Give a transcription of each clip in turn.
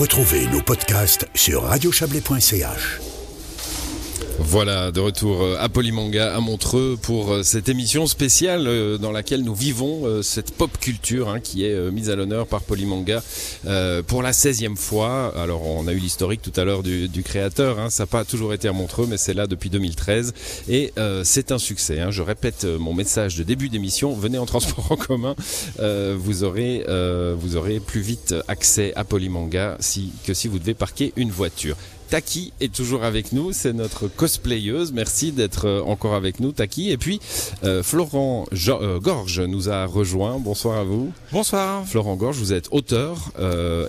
Retrouvez nos podcasts sur radiochablais.ch. Voilà, de retour euh, à Polymanga à Montreux pour euh, cette émission spéciale euh, dans laquelle nous vivons cette pop culture hein, qui est mise à l'honneur par Polymanga pour la 16e fois. Alors on a eu l'historique tout à l'heure du, créateur, hein. ça n'a pas toujours été à Montreux mais c'est là depuis 2013 et c'est un succès. Hein. Je répète mon message de début d'émission, venez en transport en commun, vous, aurez, vous aurez plus vite accès à Polymanga que si vous devez parquer une voiture. Taki est toujours avec nous, c'est notre cosplayeuse. Merci d'être euh, encore avec nous, Taki. Et puis euh, Florent euh, Gorge nous a rejoint. Bonsoir à vous. Bonsoir. Florent Gorge, vous êtes auteur,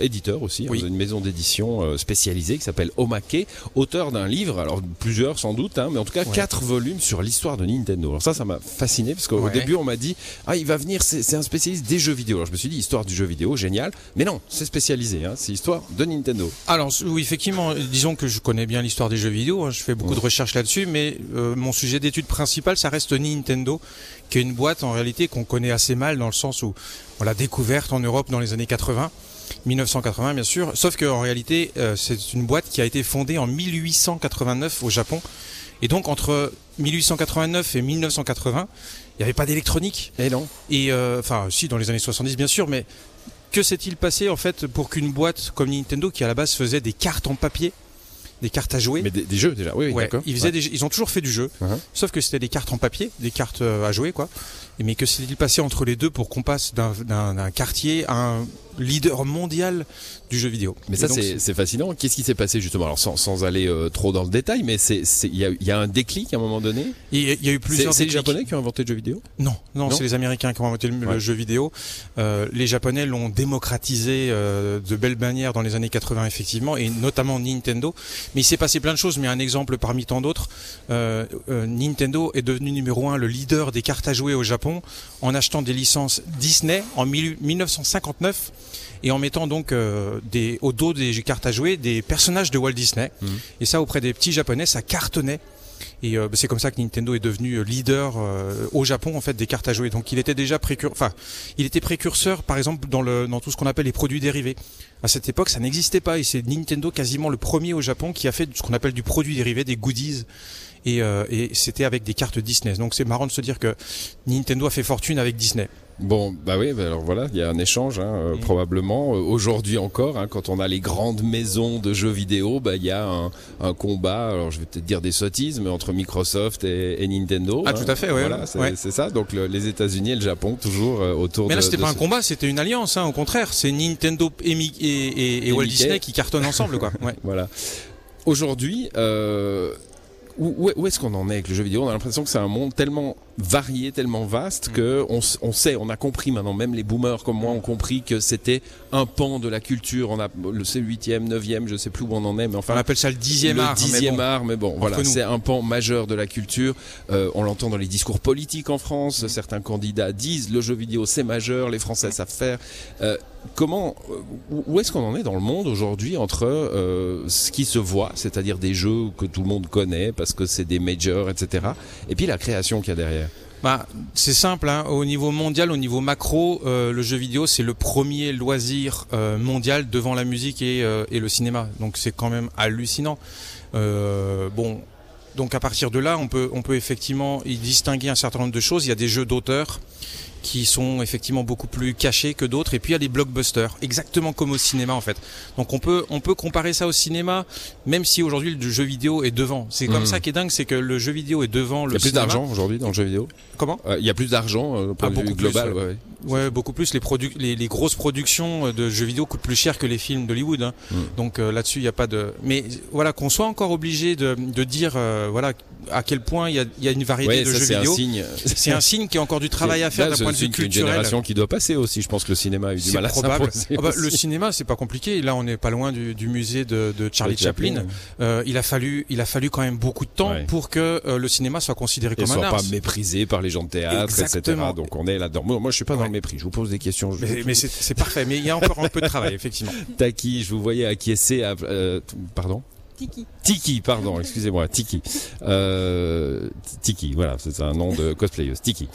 éditeur aussi, hein, une maison d'édition spécialisée qui s'appelle Omake, auteur d'un livre, alors plusieurs sans doute, hein, mais en tout cas quatre volumes sur l'histoire de Nintendo. Alors ça, ça m'a fasciné parce qu'au début on m'a dit ah il va venir, c'est un spécialiste des jeux vidéo. Alors je me suis dit histoire du jeu vidéo, génial, mais non, c'est spécialisé, hein, c'est histoire de Nintendo. Alors oui, effectivement, disons que je connais bien l'histoire des jeux vidéo, hein. je fais beaucoup de recherches là-dessus, mais euh, mon sujet d'étude principal, ça reste Nintendo, qui est une boîte en réalité qu'on connaît assez mal dans le sens où on l'a découverte en Europe dans les années 80. 1980 bien sûr, sauf qu'en réalité euh, c'est une boîte qui a été fondée en 1889 au Japon. Et donc entre 1889 et 1980, il n'y avait pas d'électronique. Et non. Et euh, enfin si dans les années 70 bien sûr, mais que s'est-il passé en fait pour qu'une boîte comme Nintendo, qui à la base faisait des cartes en papier, des cartes à jouer. Mais des, jeux déjà, oui, d'accord. Ils, ils ont toujours fait du jeu, uh-huh. sauf que c'était des cartes en papier, des cartes euh, à jouer, quoi. Mais que s'est-il passé entre les deux pour qu'on passe d'un quartier à un leader mondial du jeu vidéo. Mais ça, c'est fascinant. Qu'est-ce qui s'est passé justement? Alors, sans, sans aller euh, trop dans le détail, mais il y a, y a, un déclic à un moment donné? Il y, a eu plusieurs. C'est les Japonais qui ont inventé le jeu vidéo? Non, non, c'est les Américains qui ont inventé le, jeu vidéo. Euh, les Japonais l'ont démocratisé euh, de belle manière dans les années 80, effectivement, et notamment Nintendo. Mais il s'est passé plein de choses, mais un exemple parmi tant d'autres. Nintendo est devenu numéro un, le leader des cartes à jouer au Japon, en achetant des licences Disney en 1959 et en mettant donc euh, des, au dos des cartes à jouer des personnages de Walt Disney. Mhm. Et ça, auprès des petits japonais, ça cartonnait. Et euh, c'est comme ça que Nintendo est devenu euh, leader au Japon en fait des cartes à jouer. Donc il était déjà précurseur, enfin il était précurseur par exemple dans le dans tout ce qu'on appelle les produits dérivés. À cette époque, ça n'existait pas et c'est Nintendo quasiment le premier au Japon qui a fait ce qu'on appelle du produit dérivé, des goodies. Et, et c'était avec des cartes Disney. Donc c'est marrant de se dire que Nintendo a fait fortune avec Disney. Bon, bah oui, bah alors voilà, il y a un échange hein, euh, probablement. Euh, aujourd'hui encore, hein, quand on a les grandes maisons de jeux vidéo, bah il y a un, combat. Alors je vais peut-être dire des sottises, mais entre Microsoft et, Nintendo. Ah hein. tout à fait, ouais. Voilà, c'est ça. Donc les États-Unis et le Japon toujours euh, autour. Mais là, c'était pas un combat, c'était une alliance. Au contraire, c'est Nintendo et, et, Walt Disney qui cartonnent ensemble, quoi. voilà. Aujourd'hui. Euh, où, est-ce qu'on en est avec le jeu vidéo? On a l'impression que c'est un monde tellement varié, tellement vaste mm. que on, sait, on a compris maintenant, même les boomers comme moi ont compris que c'était un pan de la culture. On a le c'est huitième, neuvième, je sais plus où on en est, mais enfin on appelle ça le dixième art. Dixième art, mais bon, voilà, c'est un pan majeur de la culture. Euh, on l'entend dans les discours politiques en France. Mm. Certains candidats disent le jeu vidéo c'est majeur, les Français savent faire. Euh, comment, euh, où est-ce qu'on en est dans le monde aujourd'hui entre euh, ce qui se voit, c'est-à-dire des jeux que tout le monde connaît parce que c'est des majors, etc., et puis la création qu'il y a derrière? Bah, c'est simple, hein. au niveau mondial, au niveau macro, euh, le jeu vidéo c'est le premier loisir mondial devant la musique et, le cinéma. Donc c'est quand même hallucinant. bon, donc à partir de là, on peut, on peut effectivement y distinguer un certain nombre de choses. Il y a des jeux d'auteurs qui sont effectivement beaucoup plus cachés que d'autres. Et puis il y a les blockbusters, exactement comme au cinéma en fait. Donc on peut on peut comparer ça au cinéma, même si aujourd'hui le jeu vidéo est devant. C'est comme hmm. ça qui est dingue, c'est que le jeu vidéo est devant le. Il y a plus d'argent aujourd'hui dans le jeu vidéo? Comment? Euh, Il y a plus d'argent euh, ah, beaucoup global. ouais. Ouais, beaucoup plus. Les, produ les, les, grosses productions euh, de jeux vidéo coûtent plus cher que les films d'Hollywood. Hein. Hmm. Donc euh, là-dessus, il n'y a pas de. Mais voilà, qu'on soit encore obligé de, de dire, voilà, à quel point il y a, y a, une variété de jeux vidéo. C'est un signe qu'il y a encore du travail à faire d'un point de vue culturel. C'est une génération qui doit passer aussi. Je pense que le cinéma a eu du mal à s'imposer. Ah bah, le cinéma, c'est pas compliqué. Là, on n'est pas loin du, du musée de, de Charlie Chaplin. Euh, il a fallu, il a fallu quand même beaucoup de temps pour que le cinéma soit considéré comme un art. soit pas méprisé par les gens de théâtre, etc. Donc on est là-dedans. Moi, je suis pas dans le mépris. Je vous pose des questions mais, c'est parfait, mais il y a encore un peu de travail, effectivement. Taki, je vous voyais acquiescer à... Euh, pardon? Tiki. Tiki, pardon, excusez-moi, Tiki. Euh, Tiki, voilà, c'est un nom de cosplayeuse. Tiki.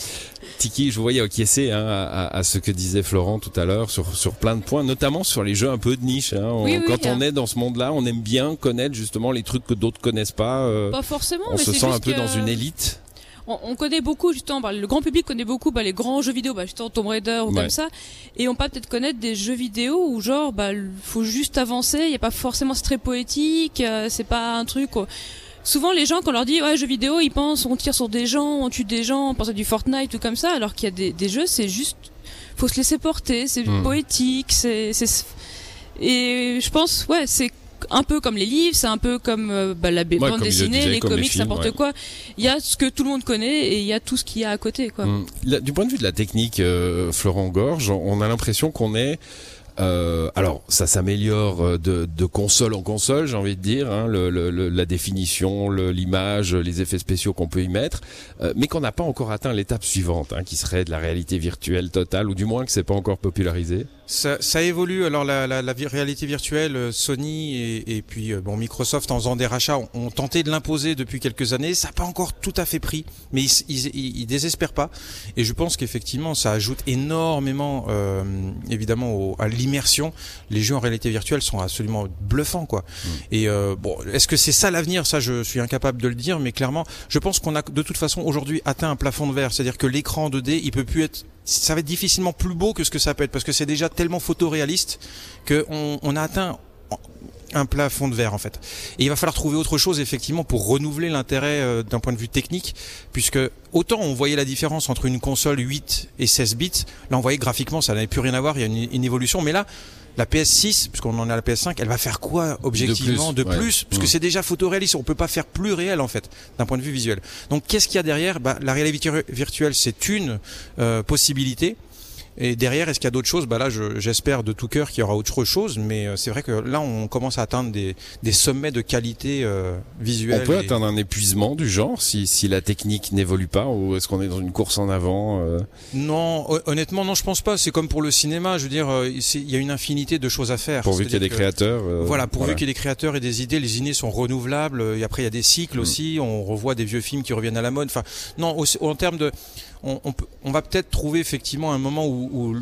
Tiki, je vous voyais acquiescer hein, à, à, ce que disait Florent tout à l'heure sur, sur plein de points, notamment sur les jeux un peu de niche. Hein. quand on est dans ce monde-là, on aime bien connaître justement les trucs que d'autres connaissent pas. Euh, pas forcément. On se sent un peu dans une élite on, connaît beaucoup justement, bah, le grand public connaît beaucoup bah, les grands jeux vidéo, bah, justement Tomb Raider ou comme ça, et on peut peut-être connaître des jeux vidéo où genre bah faut juste avancer, il y a pas forcément c'est très poétique, euh, c'est pas un truc. Souvent les gens quand on leur dit ouais jeux vidéo, ils pensent on tire sur des gens, on tue des gens, on pense à du Fortnite ou comme ça, alors qu'il y a des, des jeux c'est juste faut se laisser porter, c'est hmm. poétique, c'est et je pense ouais c'est un peu comme les livres, c'est un peu comme euh, bah, la bande dessinée, les comics, n'importe quoi. Il y a ce que tout le monde connaît et il y a tout ce qu'il y a à côté. Quoi. Hum. du point de vue de la technique, euh, Florent Gorge, on a l'impression qu'on est euh, alors, ça s'améliore euh, de, de, console en console, j'ai envie de dire, hein, le, le, la définition, l'image, les effets spéciaux qu'on peut y mettre, euh, mais qu'on n'a pas encore atteint l'étape suivante, hein, qui serait de la réalité virtuelle totale, ou du moins que c'est pas encore popularisé. Ça, ça évolue. Alors, la, la, la réalité virtuelle, euh, Sony et, et puis bon Microsoft, en faisant des rachats, ont, tenté de l'imposer depuis quelques années. Ça n'a pas encore tout à fait pris, mais ils, ils, ils désespèrent pas. Et je pense qu'effectivement, ça ajoute énormément, euh, évidemment, au, à immersion, les jeux en réalité virtuelle sont absolument bluffants, quoi. Mm. Et euh, bon, est-ce que c'est ça l'avenir? Ça, je suis incapable de le dire, mais clairement, je pense qu'on a de toute façon aujourd'hui atteint un plafond de verre, c'est-à-dire que l'écran 2D, il peut plus être ça va être difficilement plus beau que ce que ça peut être parce que c'est déjà tellement photoréaliste qu'on on a atteint un plafond de verre en fait. Et il va falloir trouver autre chose effectivement pour renouveler l'intérêt euh, d'un point de vue technique, puisque autant on voyait la différence entre une console 8 et 16 bits, là on voyait graphiquement ça n'avait plus rien à voir, il y a une, évolution, mais là la PS6, puisqu'on en a la PS5, elle va faire quoi objectivement de plus, Parce que c'est déjà photoréaliste, on peut pas faire plus réel en fait d'un point de vue visuel. Donc qu'est-ce qu'il y a derrière? Bah, La réalité virtuelle c'est une euh, possibilité. Et derrière, est-ce qu'il y a d'autres choses? Bah là, j'espère de tout cœur qu'il y aura autre chose, mais euh, c'est vrai que là, on commence à atteindre des, des sommets de qualité euh, visuelle. On peut atteindre un épuisement du genre si, si la technique n'évolue pas, ou est-ce qu'on est dans une course en avant euh? Non, honnêtement, non, je pense pas. C'est comme pour le cinéma, je veux dire, euh, il y a une infinité de choses à faire. Pourvu qu'il y ait des créateurs. voilà, pourvu qu'il y ait des créateurs et des idées, les idées sont renouvelables. Et après, il y a des cycles mm. aussi. On revoit des vieux films qui reviennent à la mode. Enfin, non, en termes de on, on, va peut-être trouver effectivement un moment où,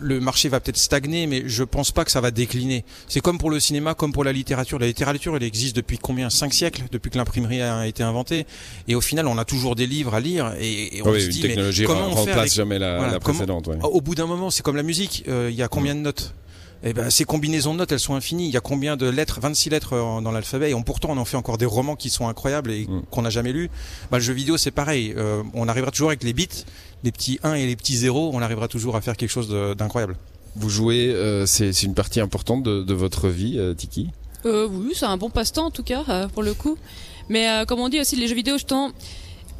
le marché va peut-être stagner, mais je pense pas que ça va décliner. C'est comme pour le cinéma, comme pour la littérature. La littérature, elle existe depuis combien? Cinq siècles, depuis que l'imprimerie a été inventée. Et au final, on a toujours des livres à lire. Et, on se dit, mais comment on fait jamais la, précédente. Au bout d'un moment, c'est comme la musique. Euh, il y a combien de notes? Eh ben, ces combinaisons de notes, elles sont infinies. Il y a combien de lettres 26 lettres euh, dans l'alphabet. Et on, pourtant, on en fait encore des romans qui sont incroyables et mm. qu'on n'a jamais lus. Bah, le jeu vidéo, c'est pareil. Euh, on arrivera toujours avec les bits, les petits 1 et les petits 0. On arrivera toujours à faire quelque chose d'incroyable. Vous jouez, euh, c'est une partie importante de, de votre vie, Tiki? Oui, c'est un bon passe-temps en tout cas, pour le coup. Mais comme on dit aussi, les jeux vidéo, justement,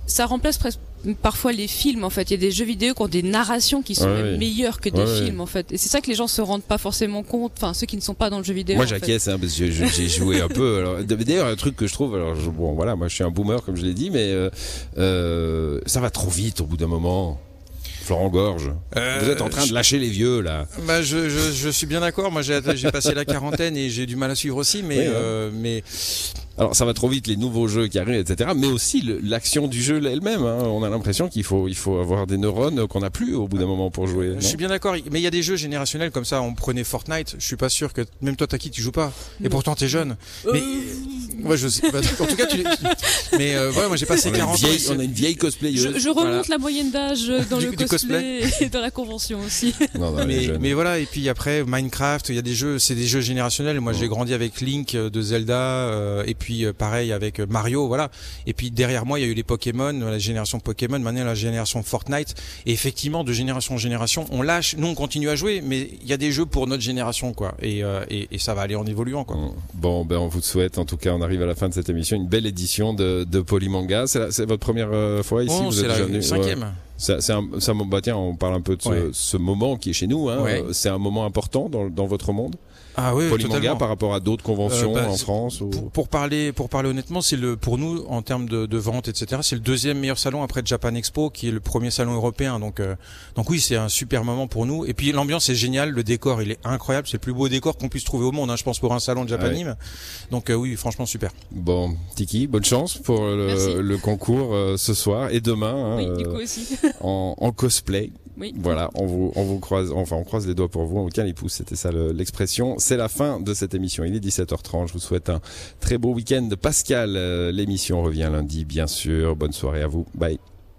ça remplace presque parfois les films en fait il y a des jeux vidéo qui ont des narrations qui sont meilleures que des films en fait et c'est ça que les gens se rendent pas forcément compte enfin ceux qui ne sont pas dans le jeu vidéo moi j'acquiesce hein, parce que j'ai joué un peu alors d'ailleurs un truc que je trouve alors bon voilà moi je suis un boomer comme je l'ai dit mais euh, euh, ça va trop vite au bout d'un moment Florent Gorge. Euh, Vous êtes en train de lâcher les vieux là. Bah je, je, je suis bien d'accord. Moi j'ai passé la quarantaine et j'ai du mal à suivre aussi, mais hein. euh, mais alors ça va trop vite, les nouveaux jeux qui arrivent, etc. Mais aussi l'action du jeu elle-même. Hein. On a l'impression qu'il faut, il faut avoir des neurones qu'on n'a plus au bout d'un moment pour jouer. Je suis bien d'accord, mais il y a des jeux générationnels comme ça. On prenait Fortnite. Je suis pas sûr que même toi Taki tu joues pas. Et pourtant t'es jeune. Euh. Mais ouais, je sais. Bah, en tout cas, tu. Mais euh, ouais, moi j'ai passé 40 ans. On a une vieille cosplay. Je, je remonte la moyenne d'âge dans le cosplay, et dans la convention aussi. Non, non, mais, mais, voilà. Et puis après Minecraft, il y a des jeux, c'est des jeux générationnels. Moi j'ai grandi avec Link euh, de Zelda euh, et puis pareil avec Mario, voilà. Et puis derrière moi, il y a eu les Pokémon, la génération Pokémon, maintenant la génération Fortnite. Et effectivement, de génération en génération, on lâche. Nous, on continue à jouer, mais il y a des jeux pour notre génération, quoi. Et, euh, et, et, ça va aller en évoluant, quoi. Bon, ben on vous souhaite, en tout cas, on arrive à la fin de cette émission, une belle édition de, de Polymanga. C'est votre première euh, fois ici oh, Vous êtes la cinquième. C'est un, un, bah tiens, on parle un peu de ce, ce moment qui est chez nous. Hein. C'est un moment important dans, dans votre monde? Ah oui, Polymanga par rapport à d'autres conventions euh, bah, en France ou... pour, pour, parler pour parler honnêtement, c'est le pour nous en termes de, de vente etc. C'est le deuxième meilleur salon après Japan Expo qui est le premier salon européen. Donc euh, donc oui, c'est un super moment pour nous. Et puis l'ambiance est géniale, le décor il est incroyable, c'est le plus beau décor qu'on puisse trouver au monde. Hein, je pense pour un salon de Japanime. Donc euh, oui, franchement super. Bon, Tiki, bonne chance pour le, le concours ce soir et demain hein, oui, du coup aussi. en, en cosplay. Voilà, on vous, on vous croise, enfin on croise les doigts pour vous, on vous tient pouces, c'était ça l'expression. C'est la fin de cette émission, il est 17h30, je vous souhaite un très beau week-end. Pascal, l'émission revient lundi bien sûr, bonne soirée à vous, bye.